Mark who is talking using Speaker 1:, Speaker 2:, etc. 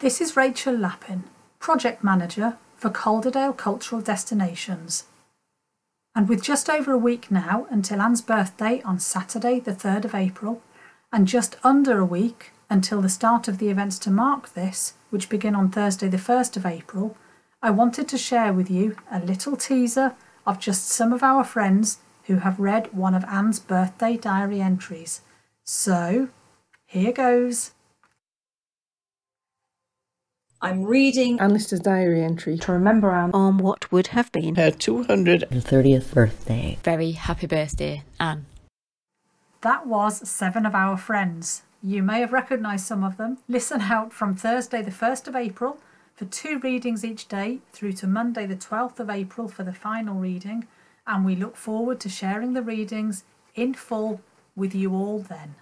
Speaker 1: This is Rachel Lappin, Project Manager for Calderdale Cultural Destinations. And with just over a week now until Anne's birthday on Saturday, the 3rd of April, and just under a week until the start of the events to mark this, which begin on Thursday, the 1st of April, I wanted to share with you a little teaser of just some of our friends who have read one of Anne's birthday diary entries. So, here goes.
Speaker 2: I'm reading
Speaker 3: Anne Lister's diary entry.
Speaker 4: to remember Anne
Speaker 5: on what would have been
Speaker 6: her 230th birthday.
Speaker 7: Very happy birthday, Anne.
Speaker 1: That was seven of our friends. You may have recognised some of them. Listen out from Thursday, the 1st of April, for two readings each day, through to Monday, the 12th of April, for the final reading. And we look forward to sharing the readings in full with you all then.